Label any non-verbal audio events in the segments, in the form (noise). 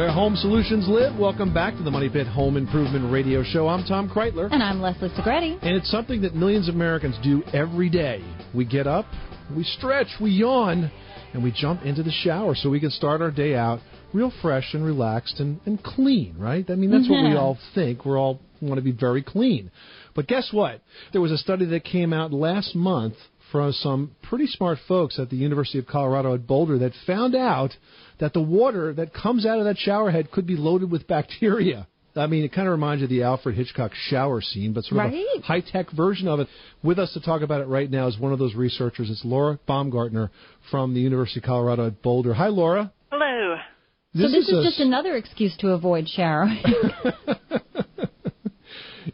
where home solutions live. Welcome back to the Money Pit Home Improvement Radio Show. I'm Tom Kraeutler. And I'm Leslie Segrete. And it's something that millions of Americans do every day. We get up, we stretch, we yawn, and we jump into the shower so we can start our day out real fresh and relaxed and, and clean, right? I mean, that's what we all think. We're all want to be very clean. But guess what? There was a study that came out last month from some pretty smart folks at the University of Colorado at Boulder that found out that the water that comes out of that shower head could be loaded with bacteria. I mean, it kind of reminds you of the Alfred Hitchcock shower scene, but sort right. of a high tech version of it. With us to talk about it right now is one of those researchers. It's Laura Baumgartner from the University of Colorado at Boulder. Hi, Laura. Hello. This so this is, is just another excuse to avoid showering. (laughs) (laughs)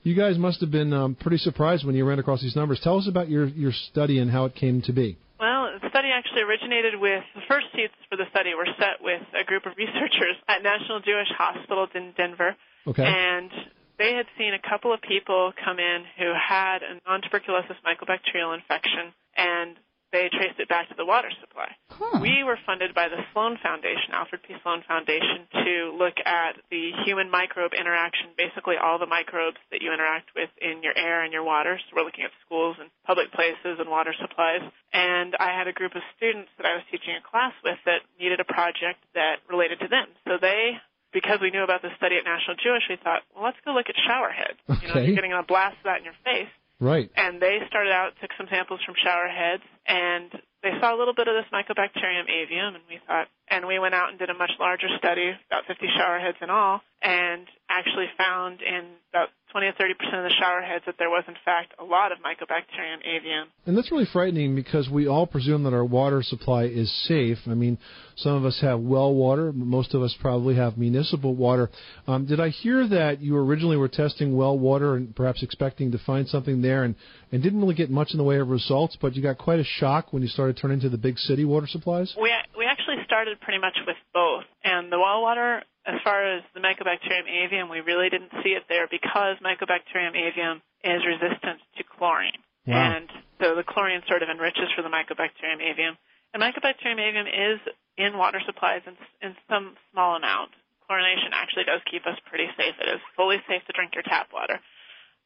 you guys must have been um, pretty surprised when you ran across these numbers. Tell us about your, your study and how it came to be. Well, the study actually originated with the first seats for the study were set with a group of researchers at National Jewish Hospital in Denver. Okay. And they had seen a couple of people come in who had a non-tuberculosis mycobacterial infection, and they traced it back to the water supply. Huh. We were funded by the Sloan Foundation, Alfred P. Sloan Foundation, to look at the human microbe interaction, basically all the microbes that you interact with in your air and your water. So we're looking at schools and public places and water supplies. And I had a group of students that I was teaching a class with that needed a project that related to them. So they because we knew about the study at National Jewish, we thought, well, let's go look at shower heads. Okay. You know, you're getting a blast of that in your face. Right. And they started out, took some samples from shower heads, and they saw a little bit of this Mycobacterium avium, and we thought, and we went out and did a much larger study, about 50 shower heads in all, and actually found in about 20 or 30 percent of the shower heads that there was in fact a lot of Mycobacterium avium. And that's really frightening because we all presume that our water supply is safe. I mean, some of us have well water, most of us probably have municipal water. Um, did I hear that you originally were testing well water and perhaps expecting to find something there, and and didn't really get much in the way of results, but you got quite a shock when you started turning to the big city water supplies? We we actually started pretty much with both, and the well water, as far as the Mycobacterium avium, we really didn't see it there because Mycobacterium avium is resistant to chlorine, wow. and so the chlorine sort of enriches for the Mycobacterium avium. And Mycobacterium avium is in water supplies in, in some small amount. Chlorination actually does keep us pretty safe. It is fully safe to drink your tap water.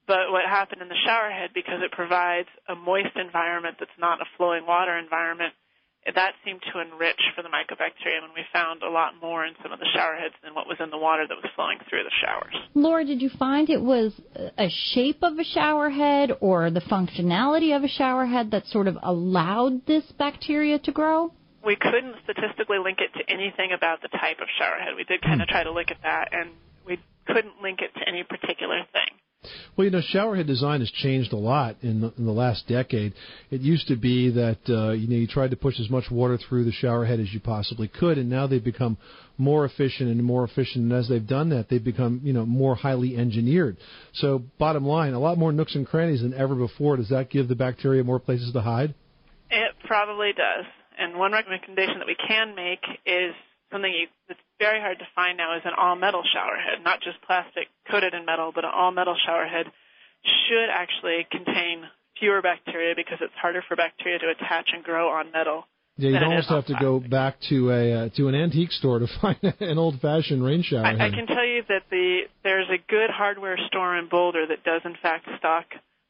But what happened in the shower head, because it provides a moist environment that's not a flowing water environment, that seemed to enrich for the mycobacterium, and we found a lot more in some of the shower heads than what was in the water that was flowing through the showers. Laura, did you find it was a shape of a shower head or the functionality of a shower head that sort of allowed this bacteria to grow? We couldn't statistically link it to anything about the type of shower head. We did kind of hmm. try to look at that, and we couldn't link it to any particular thing. Well, you know, showerhead design has changed a lot in the, in the last decade. It used to be that uh, you know you tried to push as much water through the showerhead as you possibly could, and now they've become more efficient and more efficient. And as they've done that, they've become you know more highly engineered. So, bottom line, a lot more nooks and crannies than ever before. Does that give the bacteria more places to hide? It probably does. And one recommendation that we can make is something you, that's very hard to find now is an all metal shower head, not just plastic coated in metal, but an all metal shower head should actually contain fewer bacteria because it's harder for bacteria to attach and grow on metal. Yeah, you'd almost have to go back to a uh, to an antique store to (laughs) find an old fashioned rain shower I. I can tell you that the there's a good hardware store in Boulder that does in fact stock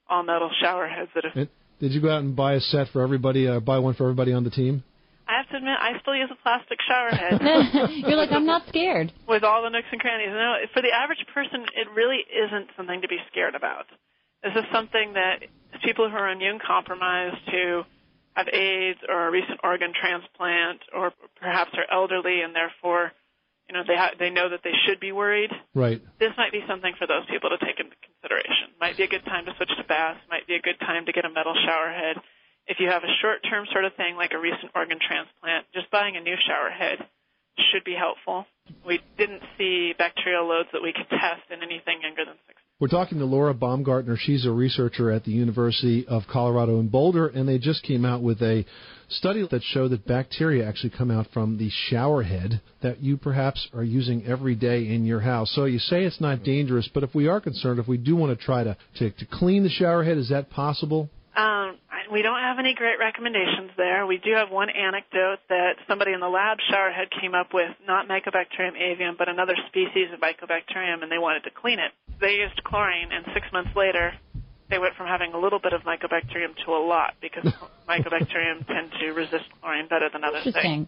all metal shower heads that have. It, did you go out and buy a set for everybody? Uh, buy one for everybody on the team? I to admit, I still use a plastic shower head. (laughs) You're like, I'm not scared. With all the nooks and crannies. No, for the average person, it really isn't something to be scared about. This is something that people who are immune compromised, who have AIDS or a recent organ transplant, or perhaps are elderly and therefore, you know, they ha- they know that they should be worried. Right. This might be something for those people to take into consideration. Might be a good time to switch to baths. Might be a good time to get a metal shower head if you have a short term sort of thing like a recent organ transplant, just buying a new shower head should be helpful. We didn't see bacterial loads that we could test in anything younger than six. We're talking to Laura Baumgartner. She's a researcher at the University of Colorado in Boulder, and they just came out with a study that showed that bacteria actually come out from the shower head that you perhaps are using every day in your house. So you say it's not dangerous, but if we are concerned, if we do want to try to, to, to clean the shower head, is that possible? Um, we don't have any great recommendations there. We do have one anecdote that somebody in the lab shower head came up with not Mycobacterium avium, but another species of Mycobacterium, and they wanted to clean it. They used chlorine, and six months later, they went from having a little bit of Mycobacterium to a lot because (laughs) Mycobacterium tend to resist chlorine better than other things.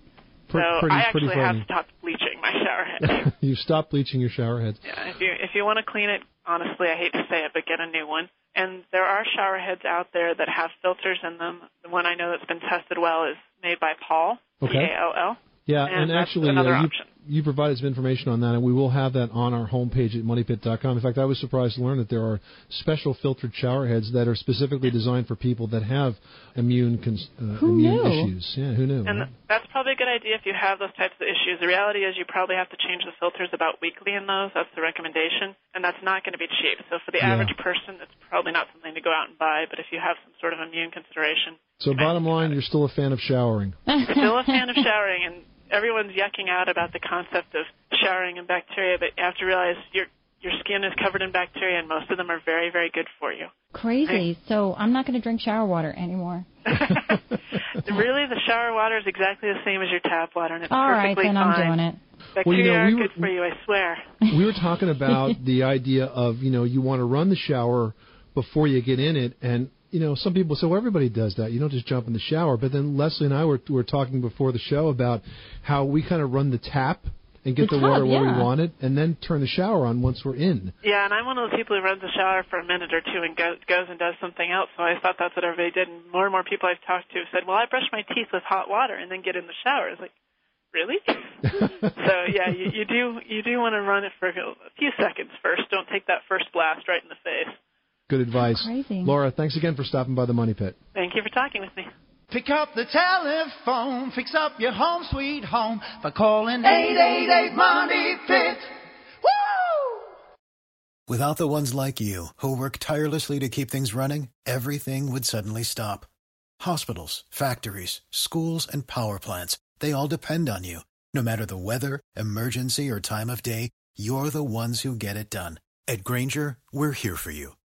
So pretty, I actually pretty have stopped bleaching my shower head. (laughs) you stop bleaching your shower heads. Yeah, if you if you want to clean it, honestly, I hate to say it, but get a new one. And there are shower heads out there that have filters in them. The one I know that's been tested well is made by Pall, Okay. P A L L. Yeah, And and, actually, another uh, you, option. You provided some information on that, and we will have that on our homepage at moneypit.com. In fact, I was surprised to learn that there are special filtered shower heads that are specifically designed for people that have immune cons- uh, Who immune knew? issues. Yeah, who knew? And right? that's probably a good idea if you have those types of issues. The reality is you probably have to change the filters about weekly in those. That's the recommendation. And that's not going to be cheap. So for the Yeah. average person, it's probably not something to go out and buy. But if you have some sort of immune consideration, So, bottom line, you're still a fan of showering. still a fan of showering, and everyone's yucking out about the concept of showering and bacteria, but you have to realize your your skin is covered in bacteria, and most of them are very, very good for you. Crazy. So I'm not going to drink shower water anymore. (laughs) (laughs) really, the shower water is exactly the same as your tap water, and it's All right, perfectly then fine. I'm doing it. Bacteria Well, you know, are we were- good for you, I swear. (laughs) we were talking about the idea of you know you want to run the shower before you get in it and you know some people say well everybody does that you don't just jump in the shower but then leslie and i were, were talking before the show about how we kind of run the tap and get The the, water tub, where yeah. we want it and then turn the shower on once we're in Yeah, and I'm one of those people who runs the shower for a minute or two and goes, goes and does something else. So I thought that's what everybody did. And more and more people I've talked to said, "Well, I brush my teeth with hot water and then get in the shower." It's like, really? (laughs) so yeah, you, you do you do want to run it for a few seconds first. Don't take that first blast right in the face. Good advice Crazy. laura thanks again for stopping by the money pit Thank you for talking with me. Pick up the telephone, fix up your home sweet home by calling 888 Money Pit. Woo! Without the ones like you, who work tirelessly to keep things running, everything would suddenly stop. Hospitals, factories, schools, and power plants, they all depend on you. No matter the weather, emergency, or time of day, you're the ones who get it done. At Grainger, we're here for you